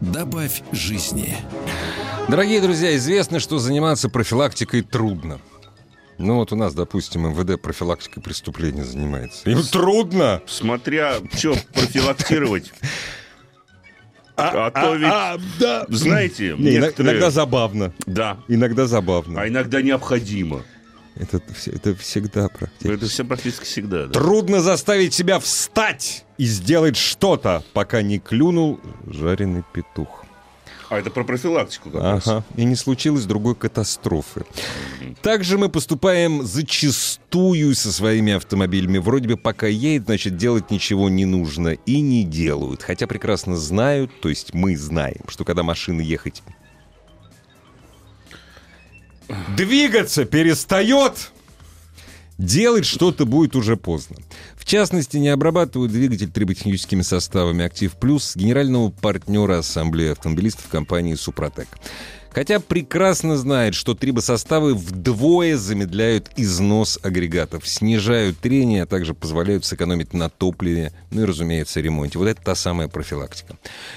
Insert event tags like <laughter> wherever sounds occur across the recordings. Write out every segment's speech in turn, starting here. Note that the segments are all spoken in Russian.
Добавь жизни. Дорогие друзья, известно, что заниматься профилактикой трудно. Ну вот у нас, допустим, МВД профилактикой преступления занимается. Им трудно! Смотря что профилактировать. А, то ведь, да. знаете, Не, некоторые... Иногда забавно. Да, Иногда забавно. а иногда необходимо. Это, это всегда практически. Это все практически всегда. да. Трудно заставить себя встать и сделать что-то, пока не клюнул жареный петух. А это про профилактику как раз. Ага. И не случилось другой катастрофы. Также мы поступаем зачастую со своими автомобилями. Вроде бы пока едет, значит, делать ничего не нужно. И не делают. Хотя прекрасно знают, то есть мы знаем, что когда машина ехать... Двигаться перестает, делать что-то будет уже поздно. В частности, не обрабатывают двигатель триботехническими составами «Актив Плюс» генерального партнера Ассамблеи автомобилистов компании «Супротек». Хотя прекрасно знает, что трибосоставы вдвое замедляют износ агрегатов, снижают трение, а также позволяют сэкономить на топливе, ну и, разумеется, ремонте. Вот это та самая профилактика.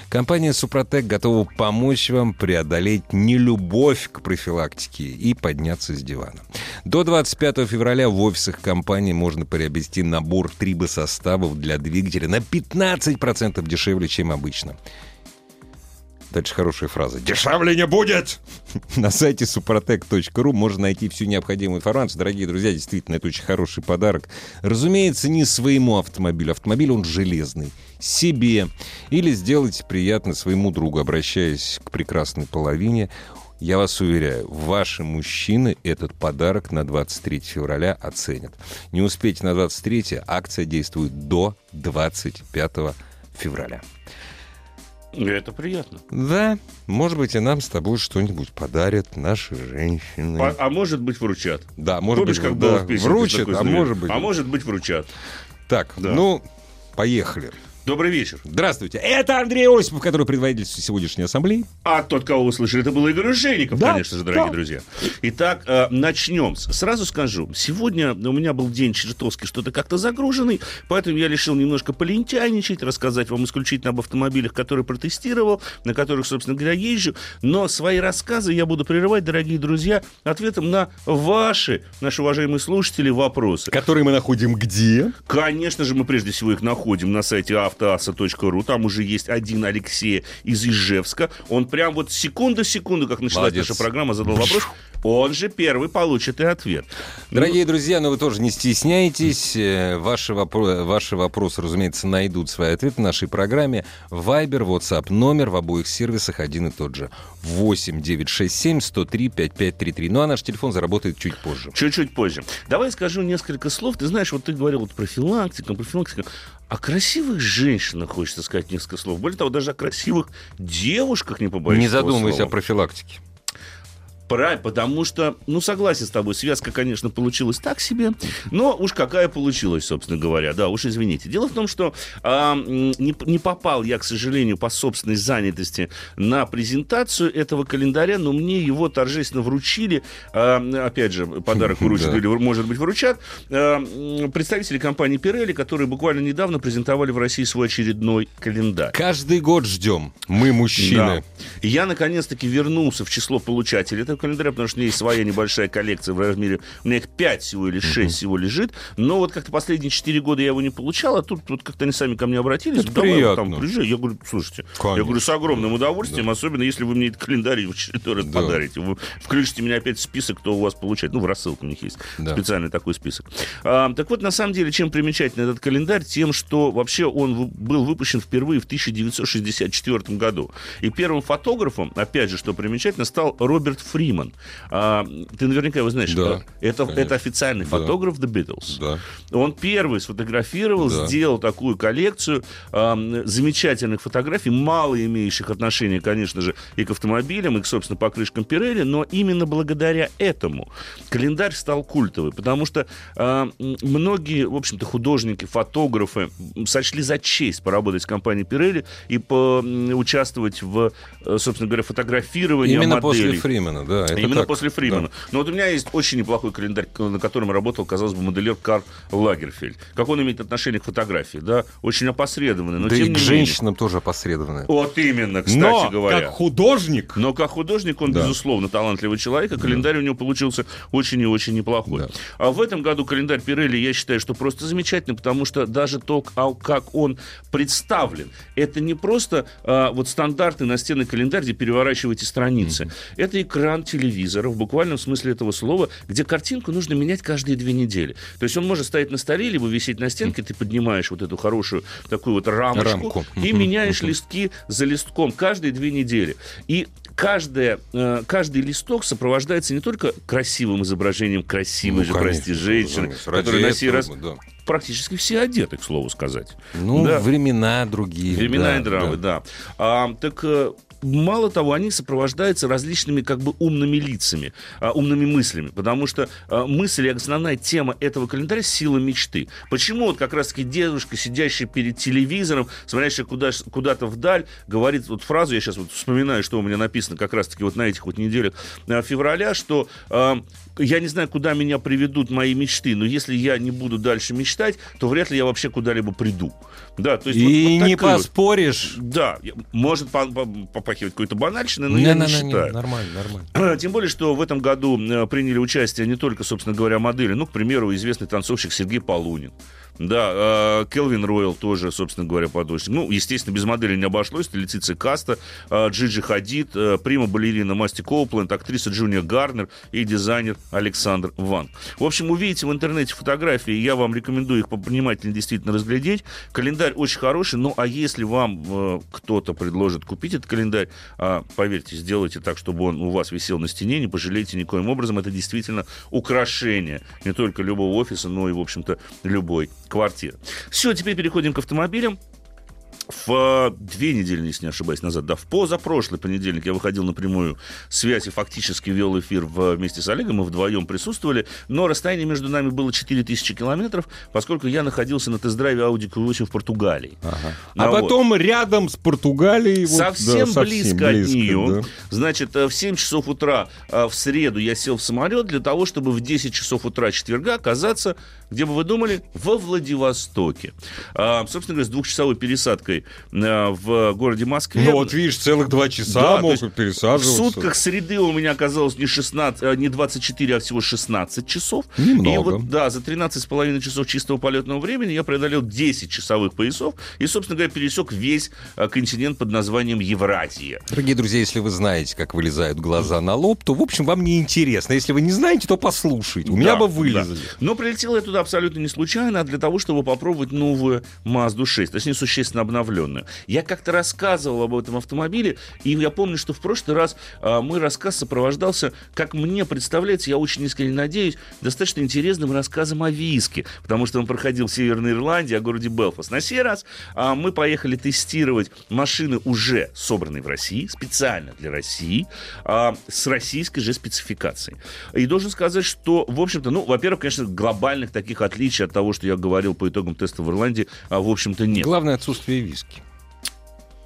Компания «Супротек» готова помочь вам преодолеть нелюбовь к профилактике и подняться с дивана. До 25 февраля в офисах компании можно приобрести набор трибосоставов для двигателя на 15% дешевле, чем обычно. Дальше хорошая фраза. Дешевле не будет! <laughs> На сайте suprotec.ru можно найти всю необходимую информацию. Дорогие друзья, действительно, это очень хороший подарок. Разумеется, не своему автомобилю. Автомобиль, он железный. Себе. Или сделать приятно своему другу, обращаясь к прекрасной половине. Я вас уверяю, ваши мужчины этот подарок на 23 февраля оценят. Не успейте на 23, акция действует до 25 февраля. Это приятно. Да, может быть, и нам с тобой что-нибудь подарят наши женщины. А, а может быть, вручат. Да, может Помнишь, быть, как да, было в песенке вручат, а может быть... А может быть, вручат. Так, Да. ну, поехали. Добрый вечер. Здравствуйте. Это Андрей Осипов, который предводитель сегодняшней ассамблеи. А тот, кого вы слышали, это был Игорь Ушейников, Да, конечно же, дорогие да. друзья. Итак, э, начнем. Сразу скажу, сегодня у меня был день чертовски что-то как-то загруженный, поэтому я решил немножко полентяйничать, рассказать вам исключительно об автомобилях, которые протестировал, на которых, собственно говоря, езжу. Но свои рассказы я буду прерывать, дорогие друзья, ответом на ваши, наши уважаемые слушатели, вопросы. Который мы находим где? Конечно же, мы прежде всего их находим на сайте автоаса.ру. Там уже есть один Алексей из Ижевска. Он прям вот секунда-секунду, как началась Молодец. наша программа, задал вопрос. Он же первый получит и ответ. Дорогие друзья, ну вы тоже не стесняйтесь. Э, Ваши, вопро- ваши вопросы, разумеется, найдут свои ответы в нашей программе. Вайбер, WhatsApp, номер в обоих сервисах один и тот же. 8 967 103 5533. Ну а наш телефон заработает чуть позже. Чуть-чуть позже. Давай скажу несколько слов. Ты знаешь, вот ты говорил вот профилактика, профилактика. О красивых женщинах хочется сказать несколько слов. Более того, даже о красивых девушках не побоюсь. Не задумывайся о профилактике. Правильно, потому что, ну, согласен с тобой, связка, конечно, получилась так себе, но уж какая получилась, собственно говоря, да, уж извините. Дело в том, что а, не, не попал я, к сожалению, по собственной занятости на презентацию этого календаря, но мне его торжественно вручили, а, опять же, подарок <laughs> вручат Да. или, может быть, вручат, а, представители компании Pirelli, которые буквально недавно презентовали в России свой очередной календарь. Каждый год ждем. Мы, мужчины. Да. Я наконец-таки вернулся в число получателей этого календаря, потому что у меня есть своя небольшая коллекция в размере... У меня их 5 всего или 6 всего лежит. Но вот как-то последние 4 года я его не получал, а тут вот как-то они сами ко мне обратились. Это «Давай приятно. Там, приезжай». Я говорю, слушайте, Конечно. я говорю, с огромным удовольствием, особенно если вы мне этот календарь в очередной раз Да. подарите. Вы включите меня опять в список, кто у вас получает. Ну, в рассылку у них есть Да. специальный такой список. А, так вот, на самом деле, чем примечателен этот календарь? Тем, что вообще он был выпущен впервые в 1964 году. И первым фотографом, опять же, что примечательно, стал Роберт Фриман. Фриман. А, ты наверняка его знаешь. Да, это, конечно. это официальный Да. фотограф The Beatles. Да. Он первый сфотографировал, Да. сделал такую коллекцию эм, замечательных фотографий, мало имеющих отношения, конечно же, и к автомобилям, и к, собственно, покрышкам Пирелли, но именно благодаря этому календарь стал культовый, потому что м, многие, в общем-то, художники, фотографы сочли за честь поработать с компанией Пирелли и поучаствовать в, э, собственно говоря, фотографировании Именно моделей. после Фримена, да. Это Именно так. после Фримана. Но вот у меня есть очень неплохой календарь, на котором работал, казалось бы, модельер Карл Лагерфельд. Как он имеет отношение к фотографии? Да, очень опосредованный, но Да тем и к менее. женщинам тоже опосредованно. Вот именно, кстати Но говоря. как художник... Но как художник он, Да. безусловно, талантливый человек, и календарь у него получился очень и очень неплохой. Да. А в этом году календарь Пирелли, я считаю, что просто замечательный, потому что даже то, а, как он представлен, это не просто а, вот стандартный настенный календарь, где переворачиваете страницы. Это экран телевизора, в буквальном смысле этого слова, где картинку нужно менять каждые две недели. То есть он может стоять на столе, либо висеть на стенке, ты поднимаешь вот эту хорошую такую вот рамочку Рамку. и меняешь листки за листком каждые две недели. И каждая, э, каждый листок сопровождается не только красивым изображением красивой Ну, же, конечно, прости, женщины. Ради которая на сей раз мы, да. практически все одеты, к слову сказать. Ну, Да. времена другие. Времена да, и драмы, да. да. А, так э, мало того, они сопровождаются различными как бы умными лицами, а, умными мыслями, потому что а, мысль и основная тема этого календаря — сила мечты. Почему вот как раз-таки девушка, сидящая перед телевизором, смотрящая куда, куда-то вдаль, говорит вот фразу, я сейчас вот вспоминаю, что у меня написано как раз-таки вот на этих вот неделях а, февраля, что я не знаю, куда меня приведут мои мечты, но если я не буду дальше мечтать, то вряд ли я вообще куда-либо приду. Да, то есть вот- И вот не такая вот- поспоришь. да, может по- по- попахивать какой-то банальщиной, но я не Не-не-не, считаю. Нормально, нормально. <clears throat> Тем более, что в этом году э, приняли участие не только, собственно говоря, модели, ну, к примеру, известный танцовщик Сергей Полунин. Да, Келвин Ройл тоже, собственно говоря, подочник. Ну, естественно, без модели не обошлось. Летиция Каста, э, Джиджи Хадид, э, прима-балерина Масти Коупленд, актриса Джуния Гарнер и дизайнер Александр Ван. В общем, увидите в интернете фотографии, я вам рекомендую их повнимательнее действительно разглядеть. Календарь очень хороший, ну, а если вам кто-то предложит купить этот календарь, а, поверьте, сделайте так, чтобы он у вас висел на стене, не пожалейте никоим образом. Это действительно украшение не только любого офиса, но и, в общем-то, любой квартиры. Все, теперь переходим к автомобилям. В э, две недели, если не ошибаюсь, назад, да, в позапрошлый понедельник я выходил на прямую связь и фактически вел эфир вместе с Олегом, мы вдвоем присутствовали, но расстояние между нами было 4000 километров, поскольку я находился на тест-драйве Audi Q8 в Португалии. А А вот. потом рядом с Португалией... вот, совсем, да, близко, от нее. да. Значит, э, в 7 часов утра э, в среду я сел в самолет для того, чтобы в 10 часов утра четверга оказаться, где бы вы думали, во Владивостоке. А, собственно говоря, с двухчасовой пересадкой э, в городе Москве. Ну вот видишь, целых два часа Да, мог пересаживаться. В сутках среды у меня оказалось не, 16, э, не 24, а всего 16 часов. Немного. И вот, да, за 13,5 часов чистого полетного времени я преодолел 10 часовых поясов и, собственно говоря, пересек весь э, континент под названием Евразия. Дорогие друзья, если вы знаете, как вылезают глаза на лоб, то, в общем, вам не интересно. Если вы не знаете, то послушайте. У меня Да, бы вылезли. да. Но прилетел я туда абсолютно не случайно, а для того, чтобы попробовать новую Mazda 6, точнее, существенно обновленную. Я как-то рассказывал об этом автомобиле, и я помню, что в прошлый раз а, мой рассказ сопровождался, как мне представляется, я очень искренне надеюсь, достаточно интересным рассказом о виске, потому что он проходил в Северной Ирландии, о городе Белфаст. На сей раз а, мы поехали тестировать машины, уже собранные в России, специально для России, а, с российской же спецификацией. И должен сказать, что, в общем-то, ну, во-первых, конечно, глобальных таких отличий от того, что я говорил по итогам теста в Ирландии, в общем-то, нет. Главное отсутствие виски.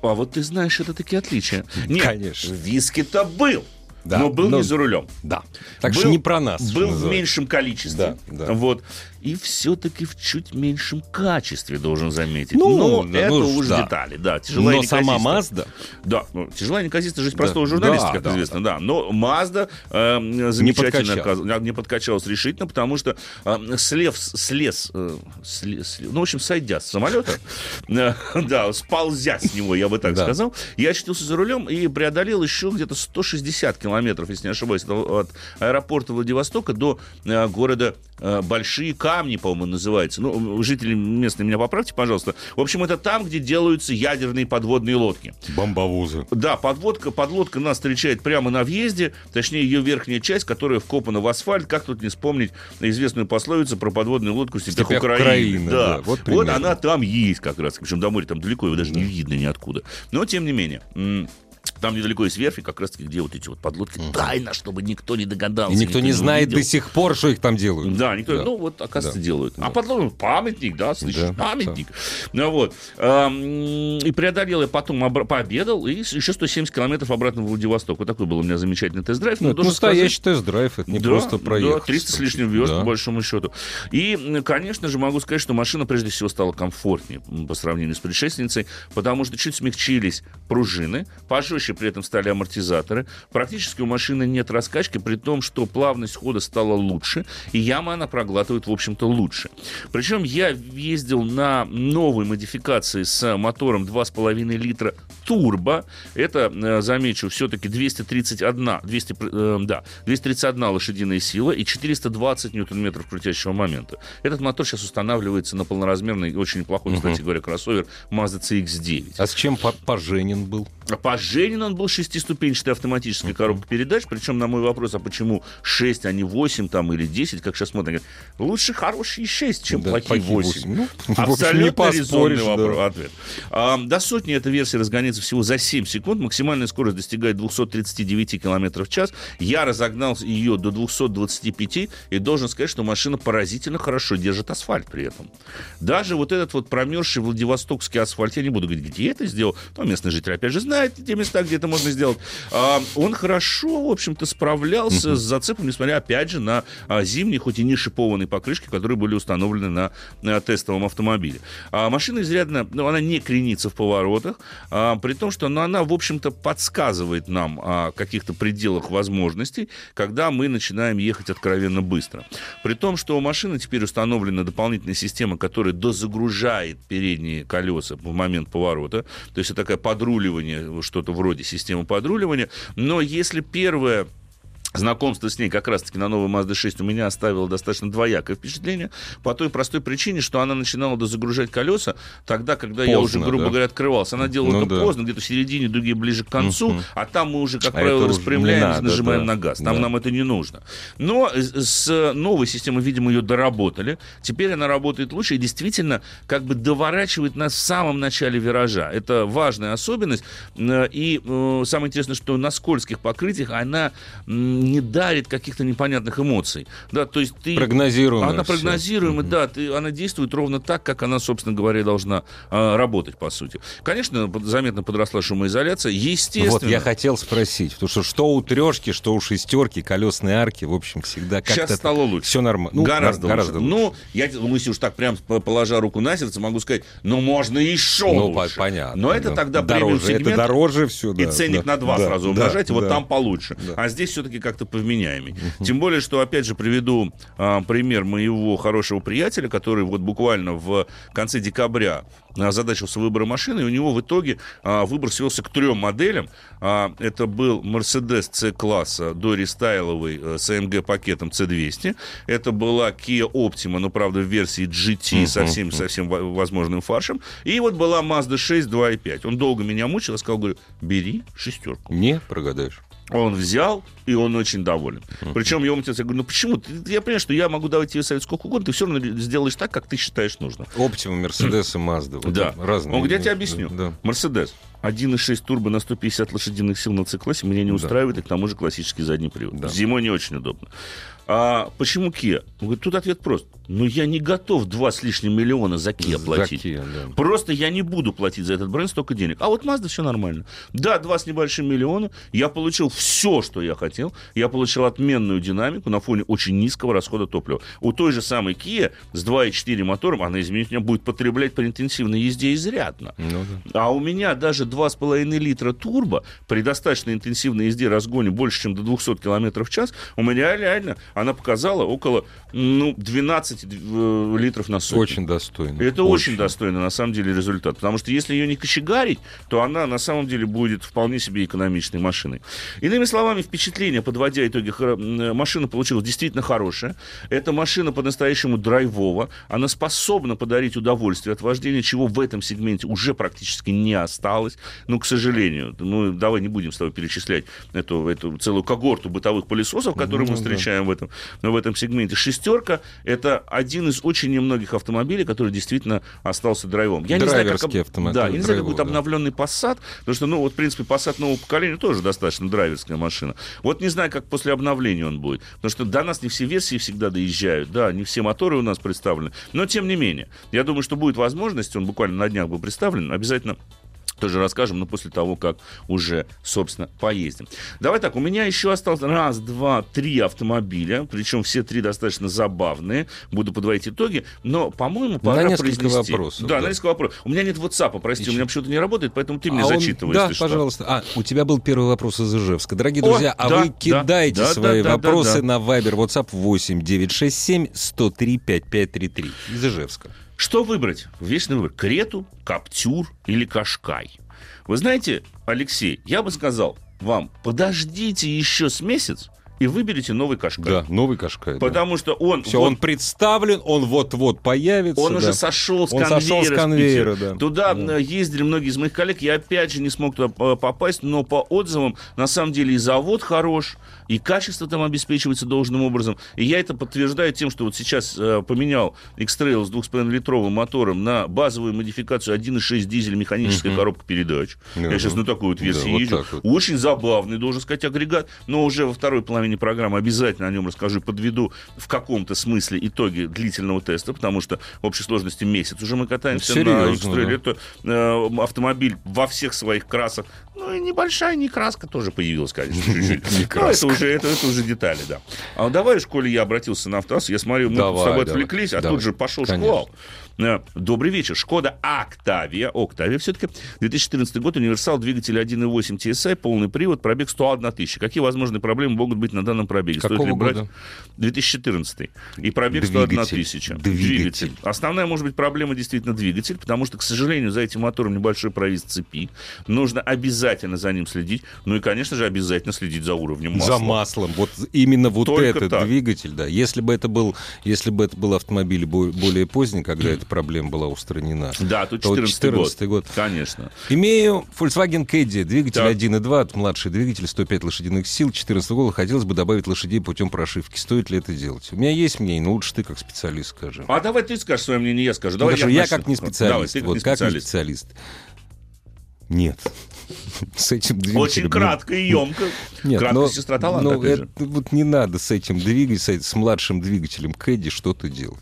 А вот ты знаешь, это такие отличия. Нет, Конечно. виски-то был. Да, но был но- не за рулем. Да. Так Был- что не про нас. Был в меньшем количестве. Да, да. Вот. И все-таки в чуть меньшем качестве, должен заметить. Ну, Но да, это ну, уж да. детали. Да, тяжелая Но сама. Мазда Да, ну, тяжелая неказиста жизнь Да. простого журналиста, Да, как да, известно, да. Но Мазда э, замечательно подкачалась. оказ- не подкачалась решительно, потому что э, слев, слез, э, сле- сле- ну, в общем, сойдя с самолета, э, <laughs> да, сползя с него, я бы так Да. сказал, я очутился за рулем и преодолел еще где-то 160 километров, если не ошибаюсь, от от аэропорта Владивостока до э, города э, Большие камни, по-моему, называется. Ну, жители местные меня поправьте, пожалуйста. В общем, это там, где делаются ядерные подводные лодки. Бомбовозы. Да, подводка, подлодка нас встречает прямо на въезде, точнее, ее верхняя часть, которая вкопана в асфальт. Как тут не вспомнить известную пословицу про подводную лодку в степях степях Украины. Украины, да. да, вот вот она там есть как раз. Причем до моря там далеко, его даже не видно ниоткуда. Но, тем не менее... Там недалеко есть верфи, как раз таки, где вот эти вот подлодки. Тайно, чтобы никто не догадался. И никто не знает увидел. до сих пор, что их там делают. Да, никто, Да. ну вот, оказывается, Да. делают. А Да. потом памятник, да, слышишь, Да, памятник. Ну вот. И преодолел я потом, пообедал, и еще 170 километров обратно в Владивосток. Вот такой был у меня замечательный тест-драйв. Ну, Но это настоящий тест-драйв, это не да, просто Да, проехать. 300 с лишним верст, Да. по большому счету. И, конечно же, могу сказать, что машина прежде всего стала комфортнее по сравнению с предшественницей, потому что чуть смягчились пружины, пожестче при этом стали амортизаторы. Практически у машины нет раскачки, при том, что плавность хода стала лучше, и яма она проглатывает, в общем-то, лучше. Причем я ездил на новой модификации с мотором 2,5 литра турбо. Это, э, замечу, все-таки 231, 200, э, да, 231 лошадиная сила и 420 ньютон-метров крутящего момента. Этот мотор сейчас устанавливается на полноразмерный, очень неплохой, кстати говоря, кроссовер Mazda CX-9. А с чем по- поженен был? Поженен он был шестиступенчатой автоматической коробкой передач, причем на мой вопрос, а почему 6, а не 8 там, или 10, как сейчас говорят, лучше хорошие 6, чем Да, плохие плохие 8. восемь. Ну, <laughs> в общем, не Абсолютно поспоришь, резонный да. вопрос, ответ. А, до сотни эта версия разгоняется всего за 7 секунд, максимальная скорость достигает 239 км в час. Я разогнал ее до 225 и должен сказать, что машина поразительно хорошо держит асфальт при этом. Даже вот этот вот промерзший Владивостокский асфальт, я не буду говорить, где я это сделал, но местные жители, опять же, знают те места, где это можно сделать. А, он хорошо, в общем-то, справлялся с зацепом, несмотря, опять же, на а, зимние, хоть и не шипованные покрышки, которые были установлены на, тестовом автомобиле. А, машина изрядно, ну, она не кренится в поворотах, при том, что ну, она, в общем-то, подсказывает нам о каких-то пределах возможностей, когда мы начинаем ехать откровенно быстро. При том, что у машины теперь установлена дополнительная система, которая дозагружает передние колеса в момент поворота. То есть это такое подруливание, что-то вроде системы подруливания. Но если первое Знакомство с ней как раз-таки на новой Mazda 6 у меня оставило достаточно двоякое впечатление по той простой причине, что она начинала дозагружать колеса тогда, когда я уже, Поздно, грубо да? говоря, открывался. Она делала Ну это да. поздно, где-то в середине, другие ближе к концу, а там мы уже, как А правило, распрямляемся, надо, нажимаем да. на газ. Там Да. нам это не нужно. Но с- новой системой, видимо, ее доработали. Теперь она работает лучше и действительно как бы доворачивает нас в самом начале виража. Это важная особенность. Э, И э, самое интересное, что на скользких покрытиях она не дарит каких-то непонятных эмоций. Да, то есть ты... Прогнозируемо Она всё. прогнозируема, да, ты, она действует ровно так, как она, собственно говоря, должна э, работать, по сути. Конечно, заметно подросла шумоизоляция. Естественно. Вот я хотел спросить, потому что что у трешки, что у шестерки, колесные арки, в общем, всегда как-то... Сейчас стало лучше. Все нормально. Ну, гораздо, на- лучше. гораздо лучше. Ну, я, ну, если уж так прям положа руку на сердце, могу сказать, ну, можно еще Ну, лучше. понятно. Но это да. тогда дороже. премиум-сегмент, Это дороже все, да. и ценник да, на два да, сразу да, умножайте, вот да. там получше. Да. А здесь все-таки как-то повменяемый. Тем более, что, опять же, приведу а, пример моего хорошего приятеля, который вот буквально в конце декабря озадачился выбором машины, и у него в итоге а, выбор свелся к трем моделям. А, это был Mercedes C-класса до рестайловый э, с AMG-пакетом C200. Это была Kia Optima, но, правда, в версии GT со всем, со всем во- возможным фаршем. И вот была Mazda 6 2.5. Он долго меня мучил, я сказал, говорю, бери шестерку. Не прогадаешь. Он взял, и он очень доволен. Причем я ему я говорю, ну почему? Я понимаю, что я могу давать тебе совет сколько угодно, ты все равно сделаешь так, как ты считаешь нужно. Оптима, Мерседес и Мазда. Да. Разные. Он говорит, я тебе объясню. Да. Мерседес. 1.6 турбо на 150 лошадиных сил на C-классе меня не устраивает, и к тому же классический задний привод. Да. Зимой не очень удобно. А почему Kia? Он говорит, тут ответ прост. Ну, я не готов два с лишним миллиона за Kia За платить. Kia, да. Просто я не буду платить за этот бренд столько денег. А вот Mazda все нормально. Да, два с небольшим миллиона. Я получил все, что я хотел. Я получил отменную динамику на фоне очень низкого расхода топлива. У той же самой Kia с 2.4 мотором, она, извините меня, будет потреблять при интенсивной езде изрядно. Ну да. А у меня даже 2,5 литра турбо при достаточно интенсивной езде разгоне больше, чем до 200 км в час, у меня реально она показала около ну, 12 э, литров на сотню. Очень достойно. Это очень. очень достойно, на самом деле, результат. Потому что если ее не кочегарить, то она на самом деле будет вполне себе экономичной машиной. Иными словами, впечатление, подводя итоги, машина получилась действительно хорошая. Эта машина по-настоящему драйвова. Она способна подарить удовольствие от вождения, чего в этом сегменте уже практически не осталось. Ну, к сожалению. Ну, давай не будем с тобой перечислять эту, эту целую когорту бытовых пылесосов, которые ну, мы встречаем да. в, этом, в этом сегменте. Шестерка — это один из очень немногих автомобилей, который действительно остался драйвом. Я не знаю, как, автомобиль. Да, я не знаю, как будет да. обновленный Passat, потому что, ну, вот, в принципе, Passat нового поколения тоже достаточно драйверская машина. Вот не знаю, как после обновления он будет. Потому что до нас не все версии всегда доезжают, да, не все моторы у нас представлены. Но, тем не менее, я думаю, что будет возможность, он буквально на днях был представлен, обязательно тоже расскажем, но после того, как уже, собственно, поездим. Давай так, у меня еще осталось раз, два, три автомобиля, причем все три достаточно забавные. Буду подводить итоги, но, по-моему, пора на несколько произнести. вопросов. Да, да, на несколько вопросов. У меня нет WhatsApp, прости, Еще. у меня почему-то не работает, поэтому ты мне а зачитывай, Да, пожалуйста. Что. А, у тебя был первый вопрос из Ижевска. Дорогие О, друзья, а да, вы кидайте да, свои да, вопросы да, да, да. на Viber, WhatsApp 8 967 103 5533 из Ижевска. Что выбрать? Вечный выбор. Крету, Каптюр или Кашкай? Вы знаете, Алексей, я бы сказал вам, подождите еще с месяц, и выберите новый Кашкай. Да, новый Кашкай. Потому да. что он... Все, вот, он представлен, он вот-вот появится. Он да. уже сошел с он конвейера. Сошел с конвейера да. Туда да. ездили многие из моих коллег. Я опять же не смог туда э, попасть, но по отзывам, на самом деле, и завод хорош, и качество там обеспечивается должным образом. И я это подтверждаю тем, что вот сейчас э, поменял X-Trail с 2,5-литровым мотором на базовую модификацию 1,6 дизель механическая uh-huh. коробка передач. Uh-huh. Я сейчас на такой вот версии да, езжу. Вот вот. Очень забавный, должен сказать, агрегат. Но уже во второй половине программы обязательно о нем расскажу, подведу в каком-то смысле итоги длительного теста, потому что в общей сложности месяц уже мы катаемся Серьезно, на X-Trail. Да? Это э, автомобиль во всех своих красах. Ну и небольшая некраска тоже появилась, конечно, <laughs> чуть-чуть. это уже, это, это уже детали, да. А давай, в школе я обратился на автоаз, я смотрю, мы давай, с тобой отвлеклись, а давай. тут же пошел Конечно. шквал. Э, добрый вечер. Шкода Октавия, Октавия все-таки, 2014 год, универсал, двигатель 1.8 TSI, полный привод, пробег 101 тысяча. Какие возможные проблемы могут быть на данном пробеге? Какого Стоит ли брать? Года? 2014. И пробег двигатель. 101 тысяча. Двигатель. двигатель. Основная, может быть, проблема действительно двигатель, потому что, к сожалению, за этим мотором небольшой провис цепи. Нужно обязательно за ним следить. Ну и, конечно же, обязательно следить за уровнем масла. За маслом. Вот именно вот Только этот так. двигатель, да. Если бы это был, если бы это был автомобиль более поздний, когда это проблема была устранена. Да, тут 14, 14 год. год. Конечно. Имею Volkswagen Caddy, двигатель так. 1.2, младший двигатель, 105 лошадиных сил, 14 года. Хотелось бы добавить лошадей путем прошивки. Стоит ли это делать? У меня есть мнение, но лучше ты как специалист скажи. А давай ты скажешь свое мнение, я скажу. Давай я, я как не специалист. Давай, ты как вот, не специалист. Как не специалист. Нет. <laughs> С этим двигателем. Очень кратко и емко. Нет, кратко но, сестра таланта, но это, вот не надо с этим двигателем, с младшим двигателем Кэдди что-то делать.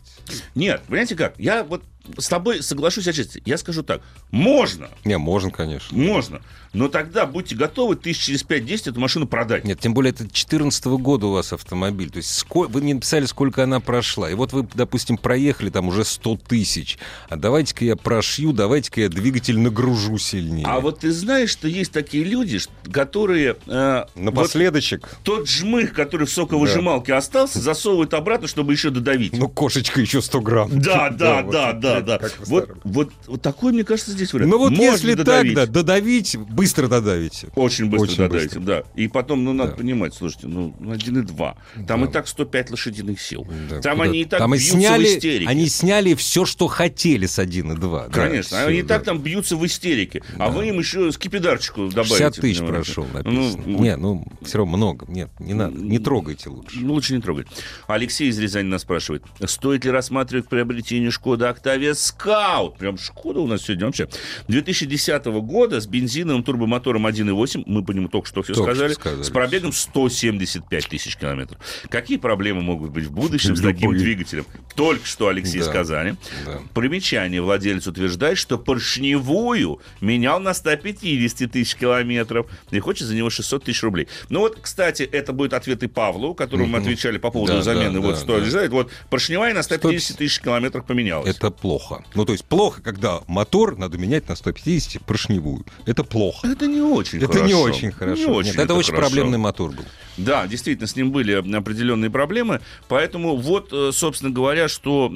Нет, понимаете как? Я вот с тобой соглашусь отчасти. Я скажу так. Можно. Не, можно, конечно. Можно. Но тогда будьте готовы тысяч через 5-10 эту машину продать. Нет, тем более это 2014 года у вас автомобиль. То есть сколько, вы не написали, сколько она прошла. И вот вы, допустим, проехали там уже 100 тысяч. А давайте-ка я прошью, давайте-ка я двигатель нагружу сильнее. А вот ты знаешь, что есть такие люди, которые... Э, Напоследочек. Вот тот жмых, который в соковыжималке да. остался, засовывают обратно, чтобы еще додавить. Ну, кошечка еще 100 грамм. Да, <laughs> да, да, да, да. Вот, вот, вот такой, мне кажется, здесь вариант. Ну вот если так, да, додавить, быстро додавите. Очень быстро Очень додавите, быстро. да. И потом, ну, надо да. понимать, слушайте, ну, 1,2. Там да. и так 105 лошадиных сил. Да, Там куда? они и так там бьются сняли, в истерике. Они сняли все, что хотели с 1,2. Конечно. Да, они и так там бьются в истерике. А да. А вы им еще скипидарчику добавите. 60 тысяч прошел, написано. Ну, не, ну, все равно много. Нет, не надо. Не трогайте лучше. Ну, лучше не трогать. Алексей из Рязани нас спрашивает. Стоит ли рассматривать приобретение Шкода Октавия Скаут? Прям Шкода у нас сегодня вообще. 2010 года с бензиновым турбомотором 1.8 мы по нему только что все только сказали, сказали, с пробегом 175 тысяч километров. Какие проблемы могут быть в будущем с таким двигателем? Только что Алексей да. сказали. Да. Примечание. Владелец утверждает, что поршневую менял на 150 тысяч километров и хочет за него 600 тысяч рублей. Ну вот, кстати, это будет ответ и Павлу, которому мы отвечали по поводу да, замены. Да, вот да, что да. лежит. Вот поршневая на 150 тысяч километров поменялась. Это плохо плохо. Ну, то есть плохо, когда мотор надо менять на 150 поршневую. Это плохо. Это не очень это хорошо. не очень хорошо. Не очень Нет, это, очень хорошо. проблемный мотор был. Да, действительно, с ним были определенные проблемы. Поэтому вот, э, собственно говоря, что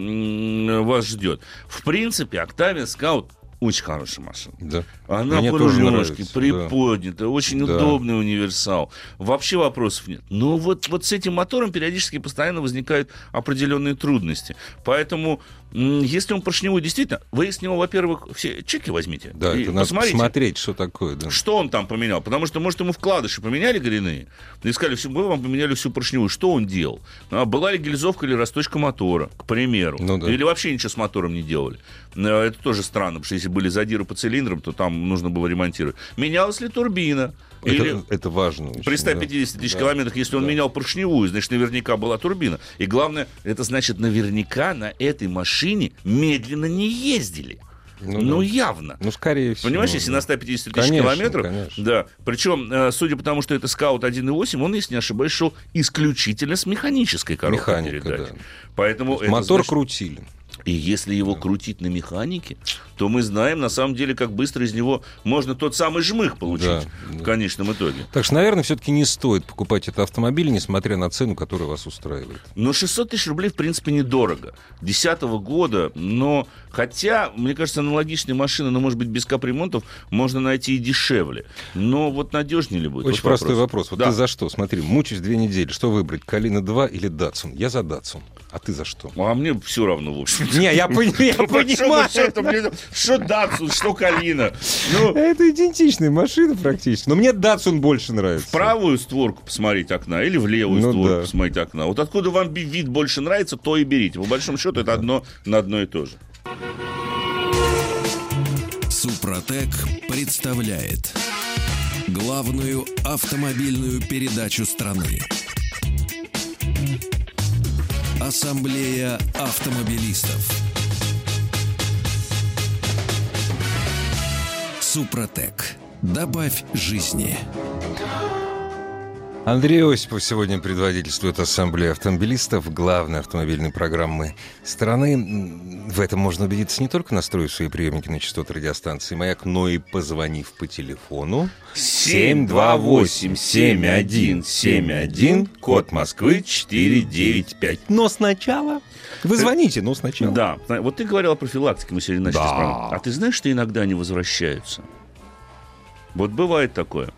вас ждет. В принципе, Octavia Scout очень хорошая машина. Да. Она Мне по тоже ножке, нравится, приподнята, очень Да. удобный универсал. Вообще вопросов нет. Но вот, вот с этим мотором периодически постоянно возникают определенные трудности. Поэтому, если он поршневой, действительно, вы с него, во-первых, все чеки возьмите. Да, и это надо посмотрите. посмотреть, что такое. Да. Что он там поменял? Потому что, может, ему вкладыши поменяли коренные? И сказали, все, мы вам поменяли всю поршневую. Что он делал? А была ли гильзовка или расточка мотора, к примеру? Ну да. Или вообще ничего с мотором не делали? Э, Это тоже странно, потому что если были задиры по цилиндрам, то там нужно было ремонтировать. Менялась ли турбина? Это, Или это важно. очень, при 150 тысяч да. километрах, если он Да. менял поршневую, значит, наверняка была турбина. И главное, это значит, наверняка на этой машине медленно не ездили. Ну Ну, да. явно. Ну, скорее всего. Понимаешь, если да. на 150 тысяч Конечно, километров, конечно. да. Причем, э, судя по тому, что это Скаут 1.8, он, если не ошибаюсь, шел исключительно с механической коробкой Механика, передач. да. Поэтому это Мотор значит- крутили. И если его крутить на механике, то мы знаем, на самом деле, как быстро из него можно тот самый жмых получить Да, в конечном итоге. Так что, наверное, все-таки не стоит покупать этот автомобиль, несмотря на цену, которая вас устраивает. Но 600 тысяч рублей, в принципе, недорого. Десятого года, но хотя, мне кажется, аналогичные машины, но, может быть, без капремонтов, можно найти и дешевле. Но вот надежнее ли будет? Очень Вот простой вопрос. Вот Да. ты за что? Смотри, мучаюсь две недели. Что выбрать, Калина 2 или Датсун? Я за Датсун. А ты за что? А мне все равно, в общем. Не, я <laughs> понимаю. Что Датсун, что Калина. Ну, Это идентичные машины практически. Но мне Датсун больше нравится. в правую створку посмотреть окна или в левую Ну створку да. посмотреть окна. Вот откуда вам би- вид больше нравится, то и берите. По большому счету, это одно на одно и то же. Супротек представляет главную автомобильную передачу страны. Ассамблея автомобилистов. Супротек. Добавь жизни. Андрей Осипов сегодня предводительствует Ассамблею автомобилистов, главной автомобильной программы страны. В этом можно убедиться не только настроив свои приемники на частоты радиостанции «Маяк», но и позвонив по телефону 728-7171, код Москвы 495. Но сначала... Вы звоните, но сначала. Да, вот ты говорил о профилактике, мы сегодня начали Да. с. А ты знаешь, что иногда они возвращаются? Вот бывает такое.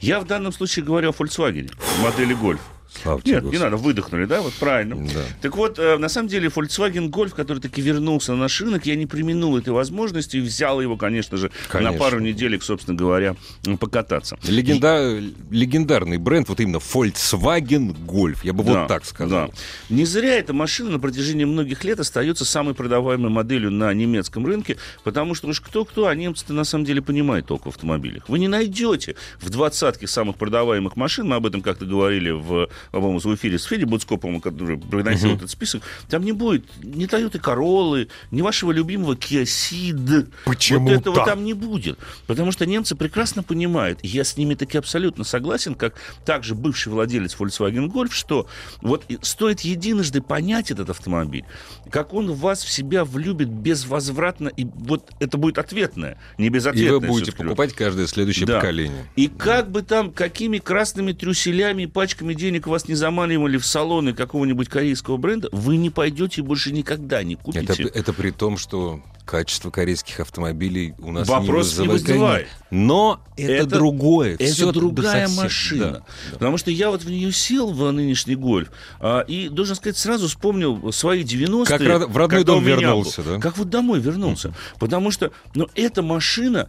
Я в данном случае говорю о Volkswagen, модели Golf. Слава тебе, Нет, не Господи. надо, выдохнули, да, вот правильно. Да. Так вот, э, на самом деле, Volkswagen Golf, который таки вернулся на наш рынок, я не применил этой возможности и взял его, конечно же, Конечно. на пару неделек, собственно говоря, покататься. Легенда- Легендарный бренд, вот именно Volkswagen Golf. Я бы Да, вот так сказал. да. Не зря эта машина на протяжении многих лет остается самой продаваемой моделью на немецком рынке, потому что уж кто-кто, а немцы-то на самом деле понимают толк в автомобилях. Вы не найдете в двадцатке самых продаваемых машин, мы об этом как-то говорили в, по-моему, в эфире с Федей Буцко, по-моему, который приносил этот список, там не будет ни Toyota Королы, ни вашего любимого Kia Ceed. Почему Вот этого так? там не будет. Потому что немцы прекрасно понимают, и я с ними таки абсолютно согласен, как также бывший владелец Volkswagen Golf, что вот и стоит единожды понять этот автомобиль, как он вас в себя влюбит безвозвратно, и вот это будет ответное, не И безответное. вы будете покупать каждое следующее Да. поколение. И как бы там, какими красными трюселями и пачками денег вас не заманивали в салоны какого-нибудь корейского бренда, вы не пойдете и больше никогда не Это, купите. это при том, что качество корейских автомобилей у нас Вопрос не не вызывает. вызывает. Но это, Это- другое. Это Всё другая совсем, машина. да, да. Потому что я вот в нее сел, в нынешний гольф, а, и, должен сказать, сразу вспомнил свои 90-е. Как в родной дом вернулся, был. да? Как вот домой вернулся. Потому что, ну, эта машина,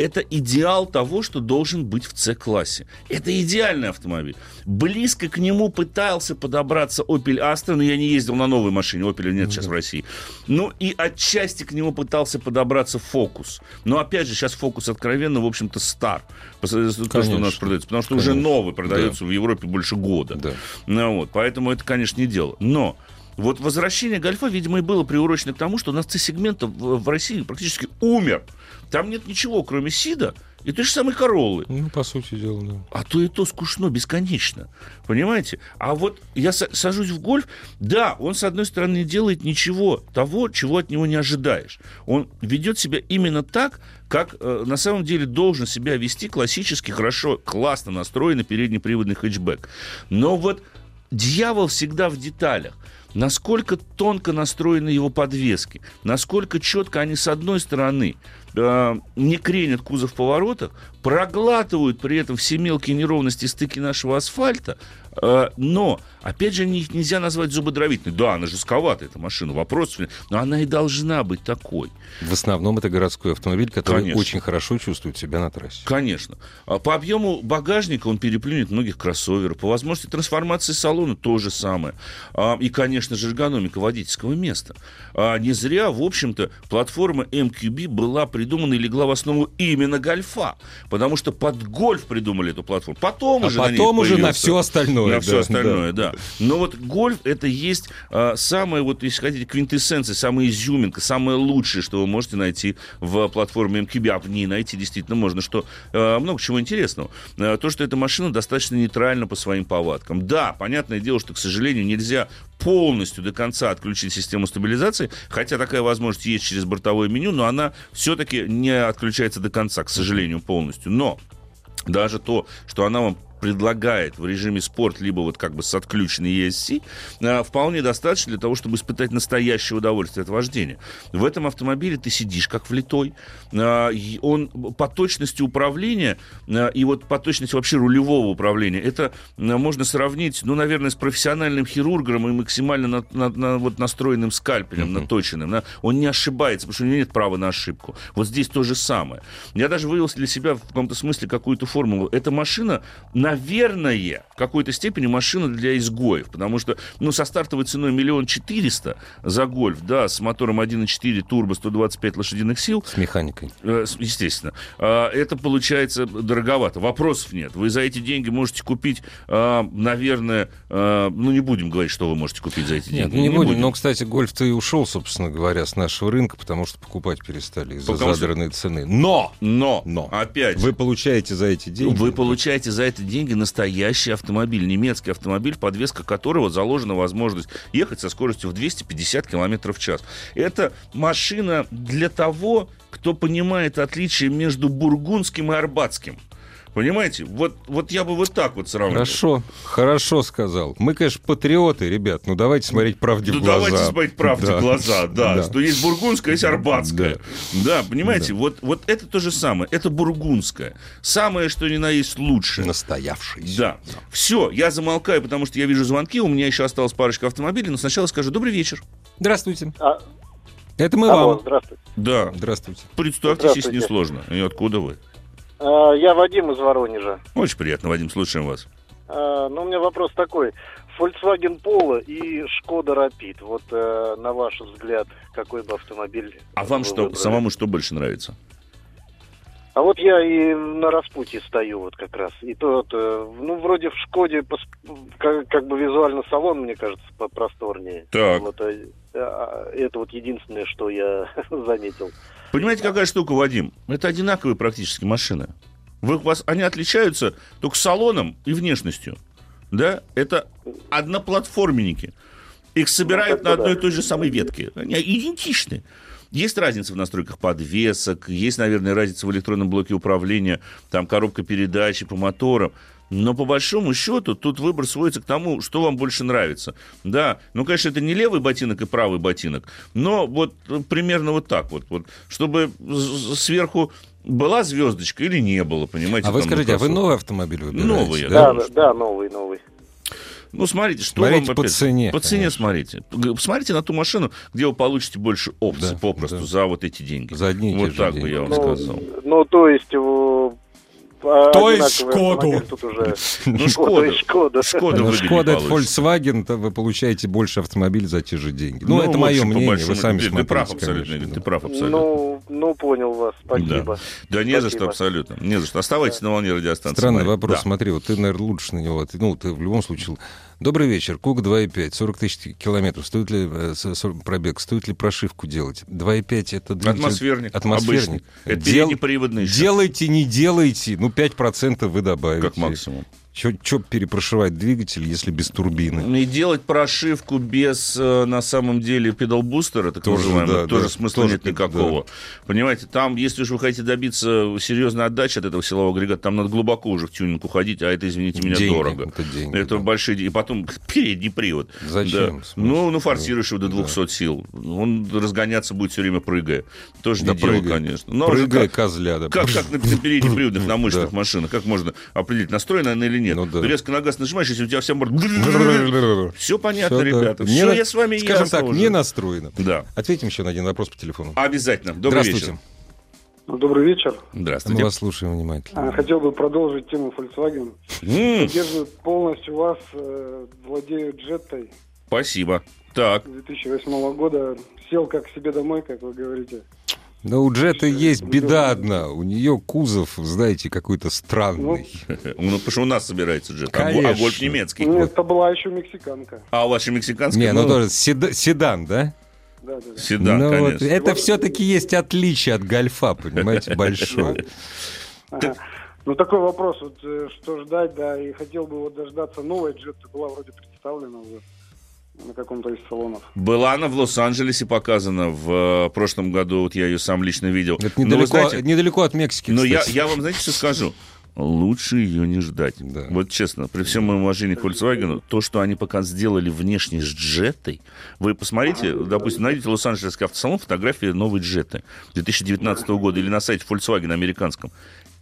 это идеал того, что должен быть в С-классе. Это идеальный автомобиль. Близко к нему пытался подобраться Opel Astra, но я не ездил на новой машине, Opel нет сейчас в России. Ну и отчасти к нему пытался подобраться Focus. Но опять же, сейчас Focus откровенно, в общем-то, стар. С тем, что у нас Конечно. продается. Потому что уже Конечно. новый продается в Европе больше года. Да. Ну, вот, поэтому это, конечно, не дело. Но вот возвращение гольфа, видимо, и было приурочено к тому, что у нас C-сегмента в, в России практически умер. Там нет ничего, кроме Сида и той же самой Короллы. Ну, по сути дела, да. А то и то скучно бесконечно. Понимаете? А вот я сажусь в гольф, да, он, с одной стороны, не делает ничего того, чего от него не ожидаешь. Он ведет себя именно так, как э, на самом деле должен себя вести классический, хорошо, классно настроенный переднеприводный хэтчбэк. Но вот дьявол всегда в деталях насколько тонко настроены его подвески, насколько четко они с одной стороны э, не кренят кузов в поворотах, проглатывают при этом все мелкие неровности стыки нашего асфальта, э, но Опять же, их нельзя назвать зубодровительной. Да, она жестковатая, эта машина, вопрос, но она и должна быть такой. В основном это городской автомобиль, который Конечно. очень хорошо чувствует себя на трассе. Конечно. А по объему багажника он переплюнет многих кроссоверов. По возможности трансформации салона то же самое. А, и, конечно же, эргономика водительского места. А, не зря, в общем-то, платформа MQB была придумана и легла в основу именно гольфа. Потому что под гольф придумали эту платформу. Потом а уже потом на уже на все остальное. На да, все остальное, да. да. Но вот гольф это есть а, самое, вот, если хотите, квинтэссенция, самая изюминка, самое лучшее, что вы можете найти в платформе MQB. А в ней найти действительно можно, что а, много чего интересного. А, то, что эта машина достаточно нейтральна по своим повадкам. Да, понятное дело, что, к сожалению, нельзя полностью до конца отключить систему стабилизации, хотя такая возможность есть через бортовое меню, но она все-таки не отключается до конца, к сожалению, полностью. Но даже то, что она вам предлагает в режиме спорт, либо вот как бы с отключенной ESC, а, вполне достаточно для того, чтобы испытать настоящее удовольствие от вождения. В этом автомобиле ты сидишь как влитой. А, он по точности управления а, и вот по точности вообще рулевого управления, это можно сравнить, ну, наверное, с профессиональным хирургом и максимально на, на, на, вот настроенным скальпелем, uh-huh. наточенным. Он не ошибается, потому что у него нет права на ошибку. Вот здесь то же самое. Я даже вывел для себя в каком-то смысле какую-то формулу. Эта машина на наверное, в какой-то степени машина для изгоев, потому что, ну, со стартовой ценой миллион четыреста за гольф, да, с мотором 1.4 турбо 125 лошадиных сил. С механикой. Э, естественно. Э, это получается дороговато. Вопросов нет. Вы за эти деньги можете купить, э, наверное, э, ну, не будем говорить, что вы можете купить за эти деньги. Нет, не, не будем. будем. Но, кстати, гольф-то и ушел, собственно говоря, с нашего рынка, потому что покупать перестали из-за задранной цены. Но! Но! Но! Опять! Вы получаете за эти деньги... Вы получаете за эти деньги деньги настоящий автомобиль, немецкий автомобиль, подвеска которого заложена возможность ехать со скоростью в 250 км в час. Это машина для того, кто понимает отличие между бургундским и арбатским. Понимаете? Вот, вот я бы вот так вот сравнил. Хорошо, хорошо сказал. Мы, конечно, патриоты, ребят, ну давайте смотреть правде ну, в глаза. давайте смотреть правде да. в глаза, <laughs> да, да. Что есть бургундская, есть арбатская. Да, да понимаете? Да. Вот, вот это то же самое. Это бургундская. Самое, что ни на есть лучшее. Настоявшееся. Да. да. Все, я замолкаю, потому что я вижу звонки, у меня еще осталось парочка автомобилей, но сначала скажу добрый вечер. Здравствуйте. А... Это мы Алло, вам. Здравствуйте. Да. Здравствуйте. Представьтесь, если не сложно. И откуда вы? А, я Вадим из Воронежа. Очень приятно, Вадим, слушаем вас. А, ну, у меня вопрос такой. Volkswagen Polo и Шкода Rapid. Вот э, на ваш взгляд, какой бы автомобиль? А вам что, выбрали? самому что больше нравится? А вот я и на распутье стою вот как раз. И то, то ну, вроде в Шкоде как, как бы визуально салон, мне кажется, попросторнее. Так. Вот, а, это вот единственное, что я <laughs> заметил. Понимаете, какая штука, Вадим? Это одинаковые практически машины. Вы, вас, они отличаются только салоном и внешностью. Да? Это одноплатформенники. Их собирают ну, на одной и той же самой ветке. Они идентичны. Есть разница в настройках подвесок, есть, наверное, разница в электронном блоке управления, там коробка передачи по моторам. Но по большому счету тут выбор сводится к тому, что вам больше нравится. Да, ну, конечно, это не левый ботинок и правый ботинок, но вот примерно вот так вот, вот чтобы сверху была звездочка или не было, понимаете? А вы скажите, а вы новый автомобиль выбираете? Новый, да? Да, да, новый, новый. Ну, смотрите, что смотрите вам... по опять, цене. По цене смотрите. Смотрите на ту машину, где вы получите больше опций да, попросту да. за вот эти деньги. За одни Вот так деньги. бы я вам ну, сказал. Ну, то есть То есть одинаковый Шкоду. автомобиль Тут уже Ну, <laughs> Шкода Ну, это. Volkswagen, то вы получаете больше автомобиль за те же деньги. Ну, это в мое общем, мнение, вы сами смотрите. Ты прав абсолютно, конечно, Игорь, да. ты прав абсолютно. Ну, ну, понял вас. Спасибо. Да, не за что абсолютно. Не за что. Оставайтесь на волне радиостанции. Странный вопрос, Да. смотри, вот ты, наверное, лучше на него, ты, ну, ты в любом случае... Добрый вечер, Кук 2,5, 40 тысяч километров, стоит ли э, пробег, стоит ли прошивку делать? 2,5 это двигатель... Атмосферник. Атмосферник. Обычный. Это Дел- переднеприводный. Делайте, не делайте, ну, 5% вы добавите. Как максимум. Че перепрошивать двигатель, если без турбины? И делать прошивку без, э, на самом деле, педал-бустера, так Тоже, называемого, да, тоже да. смысла Тоже, нет никакого. Понимаете, там, если уж вы хотите добиться серьезной отдачи от этого силового агрегата, там надо глубоко уже в тюнинг уходить, а это, извините меня, Деньги, дорого. это деньги, Это да. большие деньги. И потом <laughs> передний привод. Зачем? Да. Ну, ну, форсируешь его до 200 сил. Он разгоняться будет все время прыгая. Тоже Да не дело, прыгай. конечно. Но уже Прыгай, как- козля, да. Как, как на, на переднеприводных, на мощных Да. машинах? Как можно определить, настроена она или нет? Ну да. Ты резко на газ нажимаешь, если у тебя вся морда... Все понятно, да. ребята. Не Все, на- я с вами Скажем ясно так, уже. не настроено. Да. Ответим еще на один вопрос по телефону. Обязательно. Добрый Здравствуйте. вечер. Добрый вечер. Мы Здравствуйте. вас слушаем внимательно. Хотел бы продолжить тему Volkswagen. М, Поддерживаю полностью вас, э, владею джеттой Спасибо. Так. 2008 года. Сел как себе домой, как вы говорите. Но у Джета есть Ну, беда да. одна. У нее кузов, знаете, какой-то странный. <laughs> Ну, потому что у нас собирается джет. А, Конечно. а гольф немецкий. Ну, это была еще мексиканка. А у вашей мексиканской? Не, ну тоже седа- седан, да? Да, да, да. Седан, Ну вот конечно. это все-таки есть отличие от гольфа, понимаете, большое. <laughs> Ага. Ну, такой вопрос, вот, э, что ждать, да, и хотел бы вот дождаться новой джетты, была вроде представлена уже на каком-то из салонов. Была она в Лос-Анджелесе показана в э, прошлом году. Вот я ее сам лично видел. Это Но вы недалеко, знаете, недалеко от Мексики, Но я, кстати. я вам, знаете, что скажу? Лучше ее не ждать. Да. Вот честно, при всем моем уважении к Volkswagen, то, что они пока сделали внешне с джетой, вы посмотрите, допустим, найдите Лос-Анджелесский автосалон, фотографии новой джеты 2019 года или на сайте Volkswagen американском.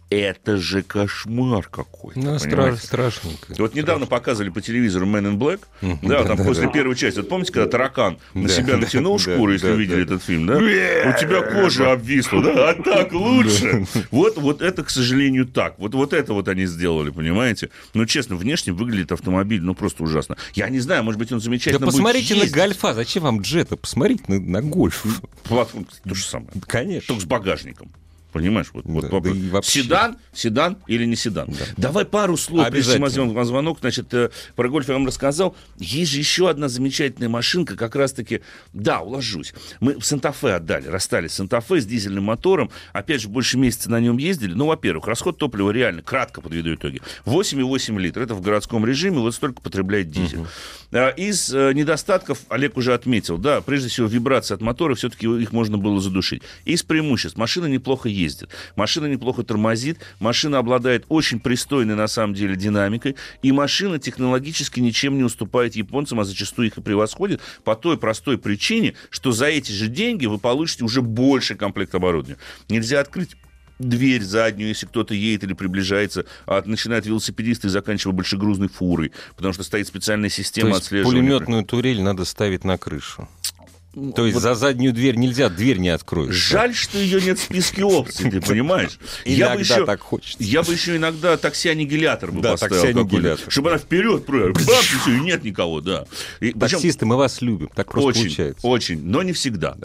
Это же кошмар какой-то. Ну, стра- страшненько. Вот недавно показывали по телевизору Man in Black, да, там Да, после да. первой части. Вот помните, когда таракан на Да, себя да, натянул да, шкуру, если да, видели да. этот фильм, да? У тебя кожа обвисла, да? А так лучше. Вот, вот это, к сожалению, так. Вот, вот это вот они сделали, понимаете? Ну, честно, внешне выглядит автомобиль, ну, просто ужасно. Я не знаю, может быть, он Да замечательно будет посмотрите на гольфа, зачем вам джета? Посмотрите на, на гольф. Платформа то же самое. Конечно. Только с багажником. Понимаешь, вот, вот Да, вопрос. да вообще. Седан, седан или не седан? Давай пару слов, прежде чем возьмем вам звонок. Значит, э, про гольф я вам рассказал. Есть же еще одна замечательная машинка, как раз-таки, да, уложусь. Мы в Санта-Фе отдали, расстались с Санта-Фе с дизельным мотором. Опять же, больше месяца на нем ездили. Ну, во-первых, расход топлива реально, кратко подведу итоги. 8,8 литра. Это в городском режиме, вот столько потребляет дизель. А, Из э, недостатков Олег уже отметил, да, прежде всего вибрации от мотора, все-таки их можно было задушить. Из преимуществ. Машина неплохо ездит, машина неплохо тормозит, машина обладает очень пристойной на самом деле динамикой, и машина технологически ничем не уступает японцам, а зачастую их и превосходит по той простой причине, что за эти же деньги вы получите уже больше комплект оборудования. Нельзя открыть дверь заднюю, если кто-то едет или приближается, а начинает велосипедисты и заканчивая большегрузной фурой, потому что стоит специальная То система есть отслеживания. пулеметную турель надо ставить на крышу. То есть за заднюю дверь нельзя, дверь не откроешь. Жаль, что ее нет в списке опций, ты <laughs> понимаешь? Я бы Иногда еще, так хочется. я бы еще иногда такси-аннигилятор бы Да, поставил какой-то, чтобы она вперед, прыгала, бах, и все, и нет никого, да. И причем- Таксисты, мы вас любим. Так просто очень, получается. очень, но не всегда.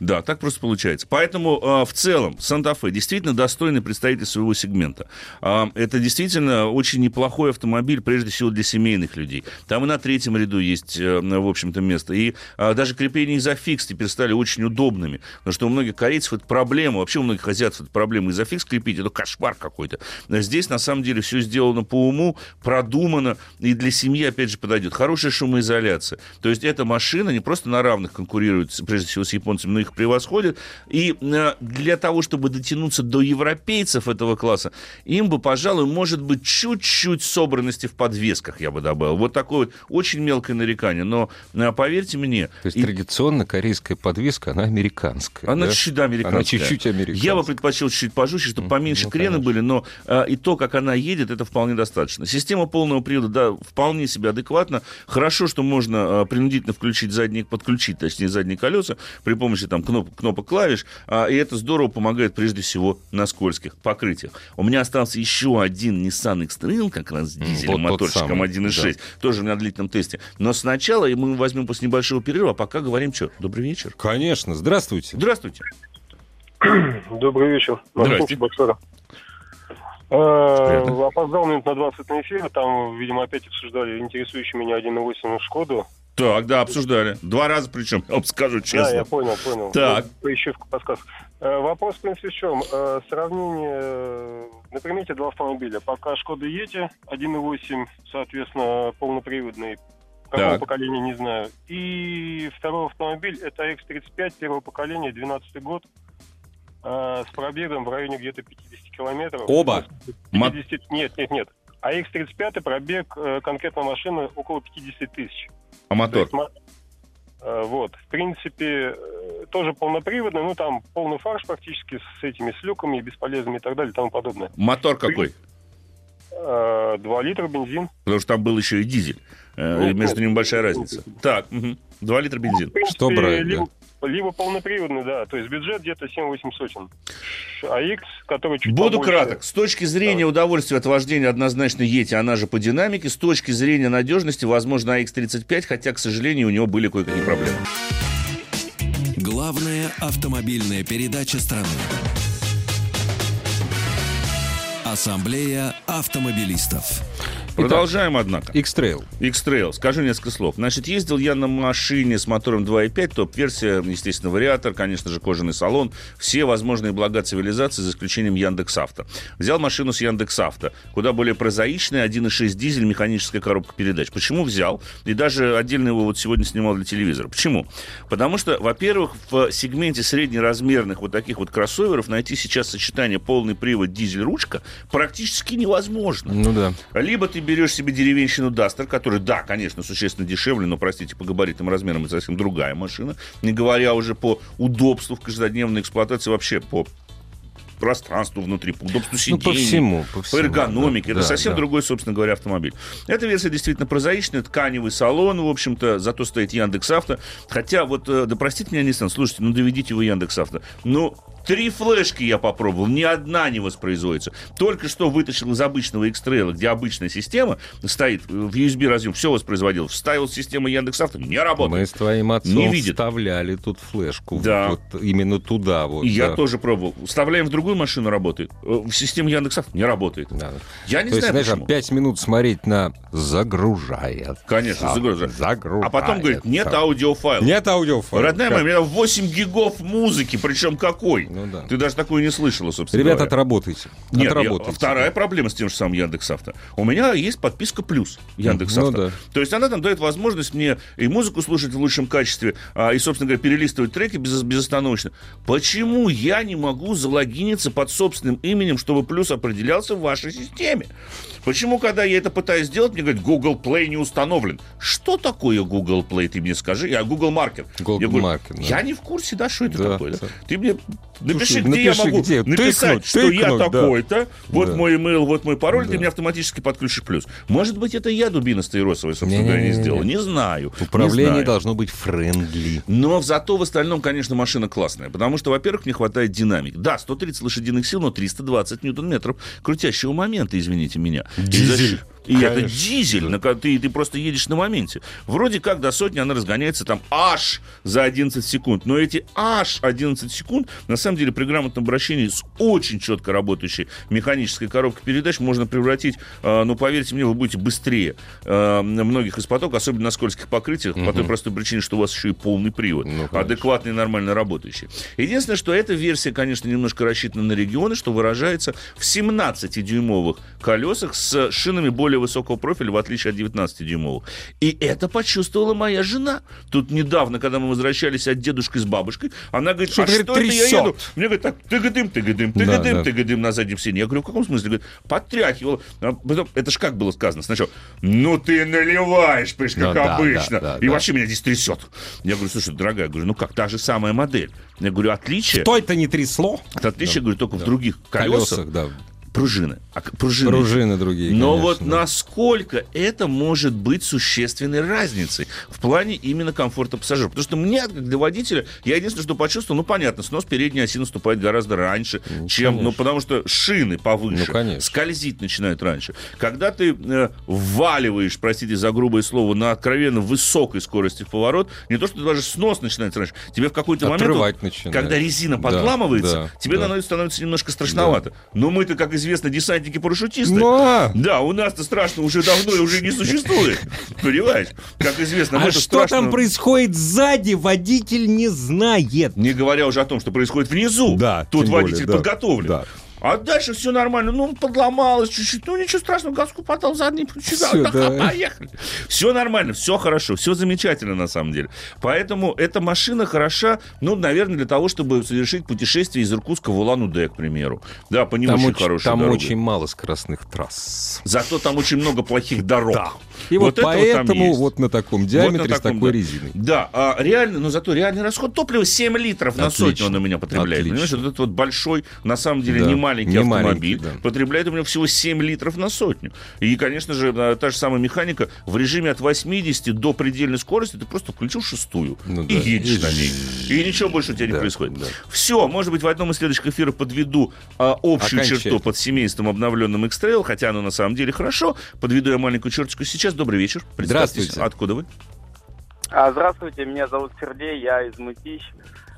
Да, так просто получается. Поэтому э, в целом Санта-Фе действительно достойный представитель своего сегмента. А, это действительно очень неплохой автомобиль, прежде всего для семейных людей. Там и на третьем ряду есть, э, в общем-то, место. И а, даже крепления изофикс теперь стали очень удобными. Потому что у многих корейцев это проблема, вообще у многих азиатов это проблема. Изофикс крепить, это кошмар какой-то. А Здесь, на самом деле, все сделано по уму, продумано, и для семьи, опять же, подойдет. Хорошая шумоизоляция. То есть эта машина не просто на равных конкурирует, прежде всего, с японцами, но их превосходит. И э, для того, чтобы дотянуться до европейцев этого класса, им бы, пожалуй, может быть, чуть-чуть собранности в подвесках, я бы добавил. Вот такое вот очень мелкое нарекание. Но э, поверьте мне... То есть и- традиционно корейская подвеска, она американская. Она да? чуть-чуть да, американская. Она чуть-чуть американская. Я бы предпочел чуть-чуть пожестче, чтобы поменьше ну, крены конечно. были, но а, и то, как она едет, это вполне достаточно. Система полного привода, да, вполне себе адекватна. Хорошо, что можно а, принудительно включить задние, подключить, точнее, задние колеса при помощи там кнопок, кнопок клавиш, а, и это здорово помогает прежде всего на скользких покрытиях. У меня остался еще один Nissan X-Trail, как раз с дизельным вот моторчиком самый, 1.6, тоже на длительном тесте. Но сначала мы возьмем после небольшого перерыва, а пока говорим что? Добрый вечер. Конечно. Здравствуйте. Здравствуйте. <clears throat> Добрый вечер. Чебоксара. Приятно. Э, Опоздал минут на 20 на эфир. Там, видимо, опять обсуждали интересующий меня 1.8 Шкоду. Так, да, обсуждали. Два раза причем, я вам скажу честно. Да, я понял, понял. Так. Вот, Поищу в подсказ. Э, Вопрос, в принципе, в чем? Э, Сравнение на примете два автомобиля. Пока Шкода Ети 1.8, соответственно, полноприводный. Какого Так. поколения, не знаю. И второй автомобиль это X35 первого поколения, 12 год. э, С пробегом в районе где-то 50 километров. Оба? 50 Нет, нет, нет. А X35 пробег э, конкретно машины около 50 тысяч. А То мотор? есть ма- э, Вот, в принципе, э, тоже полноприводный, ну там полный фарш практически с этими с люками бесполезными и так далее и тому подобное. Мотор какой? Э, Два литра бензин. Потому что там был еще и дизель. Э, Ну, между ну, ними большая ну, разница. Так, мгм. два литра бензин. Принципе, Что брать, да? либо, либо полноприводный, да, то есть бюджет где-то 7-8 сотен. А X, который чуть Буду побольше- краток. С точки зрения удовольствия от вождения однозначно Ети, она же по динамике. С точки зрения надежности, возможно, AX35, хотя, к сожалению, у него были кое-какие проблемы. Главная автомобильная передача страны. Ассамблея автомобилистов. Продолжаем, однако. X-Trail. X-Trail. Скажу несколько слов. Значит, ездил я на машине с мотором 2.5, топ-версия, естественно, вариатор, конечно же, кожаный салон, все возможные блага цивилизации, за исключением Яндекс.Авто. Взял машину с Яндекс.Авто, куда более прозаичная, 1.6 дизель, механическая коробка передач. Почему взял? И даже отдельно его вот сегодня снимал для телевизора. Почему? Потому что, во-первых, в сегменте среднеразмерных вот таких вот кроссоверов найти сейчас сочетание полный привод дизель-ручка практически невозможно. Ну да. Либо ты берешь себе деревенщину Дастер, который, да, конечно, существенно дешевле, но, простите, по габаритам размерам это совсем другая машина. Не говоря уже по удобству в каждодневной эксплуатации, вообще по пространству внутри, по удобству Ну, сидений. по всему, по По всему. эргономике. да, это да, совсем да. другой, собственно говоря, автомобиль. Эта версия действительно прозаичная, тканевый салон, в общем-то, зато стоит Яндекс.Авто. Хотя, вот, э, да простите меня, Nissan, слушайте, ну доведите вы Яндекс.Авто. Ну, Три флешки я попробовал, ни одна не воспроизводится. Только что вытащил из обычного X-Trail, где обычная система стоит э, в USB разъем, все воспроизводил. Вставил систему Яндекс.Авто, не Мы работает. с твоим отцом Не видит. вставляли тут флешку. Да. Вот именно туда вот. Я да. тоже пробовал. Вставляем в другую машину, работает. Э, В систему Яндекс.Авто не работает. Да. Я не То есть, знаю, знаешь, почему. там пять минут смотреть на загружает. Конечно, За- загружает. загружает. А потом говорит, нет аудиофайла. Нет аудиофайла. Родная Как? моя, у меня 8 гигов музыки, причем какой? Ну да. Ты даже такую не слышала, собственно Ребята, говоря. отработайте. Нет, я- отработайте. вторая проблема с тем же самым Яндекс.Авто. У меня есть подписка плюс Яндекс.Авто. Ну да. То есть она там дает возможность мне и музыку слушать в лучшем качестве, а, и, собственно говоря, перелистывать треки без, безостановочно. Почему я не могу залогиниться под собственным именем, чтобы плюс определялся в вашей системе? Почему, когда я это пытаюсь сделать, мне говорят, Google Play не установлен? Что такое Google Play, ты мне скажи? А Google Market. Google я говорю, Market, да. Я не в курсе, да, что это Да, такое. да? Ты мне напиши, Слушай, где я напиши, могу где. написать, Тыкнуть, что я тыкнуть, да. такой-то, вот Да. мой email, вот мой пароль, ты Да. мне автоматически подключишь плюс. Может быть, это я, дубина Стаиросовая, собственно говоря, не Не-не-не-не. сделал. Не знаю. не Управление знаю. должно быть френдли. Но зато в остальном, конечно, машина классная. Потому что, во-первых, не хватает динамики. Да, 130 лошадиных сил, но 320 ньютон-метров крутящего момента, извините меня. Diesel. И И это Конечно. дизель, на ты, ты просто едешь на моменте. Вроде как до сотни она разгоняется там аж за 11 секунд. Но эти аж 11 секунд, на самом деле, при грамотном обращении с очень четко работающей механической коробкой передач можно превратить, э, ну, поверьте мне, вы будете быстрее э, многих из поток, особенно на скользких покрытиях, по той простой причине, что у вас еще и полный привод, Ну, конечно. адекватный нормально работающий. Единственное, что эта версия, конечно, немножко рассчитана на регионы, что выражается в 17-дюймовых колесах с шинами более более высокого профиля, в отличие от 19-дюймового. И это почувствовала моя жена. Тут недавно, когда мы возвращались от дедушки с бабушкой, она говорит, Что, а говорит, что это я еду? Мне говорит, так, тыгадым, тыгадым, Да, тыгадым, да. тыгадым на заднем сиденье. Я говорю, в каком смысле? Говорит, подтряхивал. А потом, это ж как было сказано сначала? Ну ты наливаешь, понимаешь, как Ну да, обычно. да, да, И да. вообще меня здесь трясет. Я говорю, слушай, дорогая, говорю, ну как, та же самая модель. Я говорю, отличие, Что это не трясло? это отличие, говорю, только в других колесах, Колесах, да. Пружины. А пружины. Пружины другие, Но конечно, вот да. насколько это может быть существенной разницей в плане именно комфорта пассажиров. Потому что мне, как для водителя, я единственное, что почувствовал, ну, понятно, снос передней оси наступает гораздо раньше, чем, ну, конечно. потому что шины повыше, Ну, конечно. скользить начинают раньше. Когда ты э, вваливаешь, простите за грубое слово, на откровенно высокой скорости в поворот, не то, что даже снос начинается раньше, тебе в какой-то момент, начинает. когда резина Да, подламывается, да, тебе да. становится немножко страшновато. Но мы-то, как известно, десантники-парашютисты. Ну, а. Да, у нас-то страшно уже давно и уже не существует. Понимаешь? Как известно, А мы-то что там страшно- происходит сзади, водитель не знает. Не говоря уже о том, что происходит внизу. Да, Тут тем более, водитель да, подготовлен. да. А дальше все нормально. Ну, подломалось чуть-чуть. Ну, ничего страшного, газку подал задний. Всё, так, да. <laughs> поехали. Все нормально, все хорошо, все замечательно на самом деле. Поэтому эта машина хороша, ну, наверное, для того, чтобы совершить путешествие из Иркутска в Улан-Удэ, к примеру. Да, по не Там, очень очень, хорошей там дороге. очень мало скоростных трасс. Зато там очень много плохих дорог. Да. И вот, там поэтому есть. вот на таком Вот диаметре на с таком, такой да. резиной. Да, а реально, но зато реальный расход топлива 7 литров на Отлично. сотню он у меня потребляет. Отлично. Понимаешь, вот этот вот большой, на самом деле, Да, не маленький не автомобиль, маленький, да. потребляет у меня всего 7 литров на сотню. И, конечно же, а, та же самая механика в режиме от 80 до предельной скорости ты просто включил шестую Ну и да. едешь И на ней. И ничего больше у тебя не Да, происходит. да. Все, может быть, в одном из следующих эфиров подведу а, общую Окончательно. черту под семейством обновленным X-Trail, хотя оно на самом деле хорошо. Подведу я маленькую черточку сейчас. Добрый вечер. Представьтесь, Здравствуйте. Откуда вы? А, здравствуйте, меня зовут Сергей, я из Мытищ.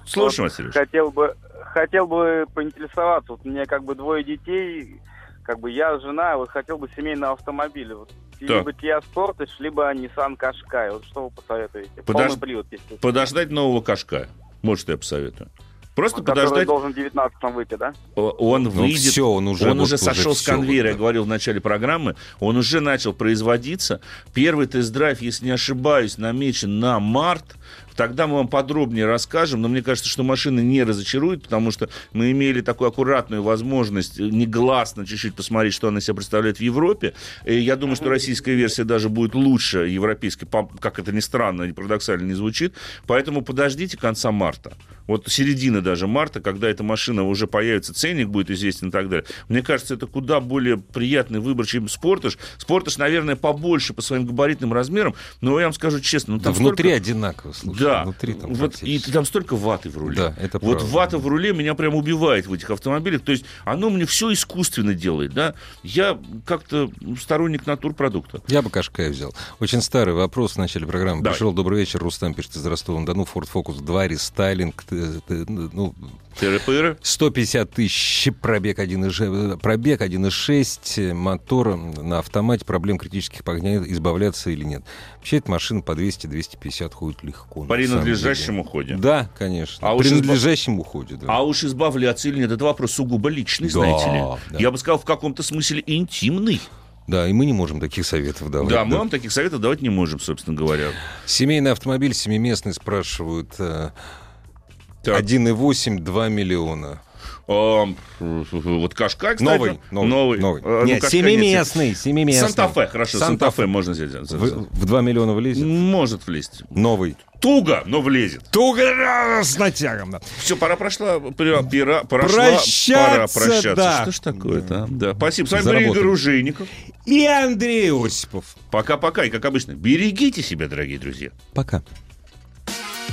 Слушаем вас, Сереж. Хотел бы, хотел бы поинтересоваться, вот у меня как бы двое детей, как бы я жена, вот хотел бы семейный автомобиль. Вот, либо Kia Sportage, либо Nissan Qashqai. Вот что вы посоветуете? Подож- Полный привод, естественно. Подождать нового кашка. Может, я посоветую. Просто Который подождать. должен в 19 выйти, да? Он Ну, выйдет. все, он уже, он вот уже сошел с всё, конвейера, вот, я говорил в начале программы. Он уже начал производиться. Первый тест-драйв, если не ошибаюсь, намечен на март. Тогда мы вам подробнее расскажем, но мне кажется, что машина не разочарует, потому что мы имели такую аккуратную возможность э, негласно чуть-чуть посмотреть, что она себя представляет в Европе. И я думаю, что российская версия даже будет лучше европейской, как это ни странно и парадоксально не звучит. Поэтому подождите конца марта. Вот середины даже марта, когда эта машина уже появится, ценник будет известен и так далее. Мне кажется, это куда более приятный выбор, чем Спортаж. Спортаж, наверное, побольше по своим габаритным размерам, но я вам скажу честно, ну, Да там внутри столько- одинаково, слушай. Да, Внутри там вот, и там столько ваты в руле. Да, это вот правда. вата в руле меня прям убивает в этих автомобилях. То есть оно мне все искусственно делает, да. Я как-то сторонник натурпродукта. Я бы Кашкая взял. Очень старый вопрос в начале программы. Давай. Пришел добрый вечер, Рустам пишет из Ростова-на-Дону, Ford Focus 2, рестайлинг, т- т- ну, Тыры-пыры. 150 тысяч, пробег 1,6, пробег 1,6, мотор на автомате, проблем критических по огню избавляться или нет. Вообще, эта машина по 200-250 ходит легко. При надлежащем уходе. Да, конечно. А При уж изба- надлежащем уходе, да. А уж избавляться или нет, это вопрос сугубо личный, Да, знаете ли. да. Я бы сказал, в каком-то смысле интимный. Да, и мы не можем таких советов давать. Да, мы вам таких советов давать не можем, собственно говоря. Семейный автомобиль семиместный спрашивают. э, Так. 1,8, 2 миллиона. Вот Кашка, кстати. Новый, новый, новый. А, ну, Нет, Кашкай семиместный, семиместный. Санта-Фе, хорошо, Санта-Фе. Можно взять. В, в 2 миллиона влезет? Может влезть. Новый. Туго, но влезет. Туго с натягом, да. Все, пора прошла, пора, пора, Прощаться, пора прощаться. да. Что ж такое-то, а? Да. Спасибо. С вами Заработали. Игорь Ружейников. И Андрей Осипов. Пока-пока. И, как обычно, берегите себя, дорогие друзья. Пока.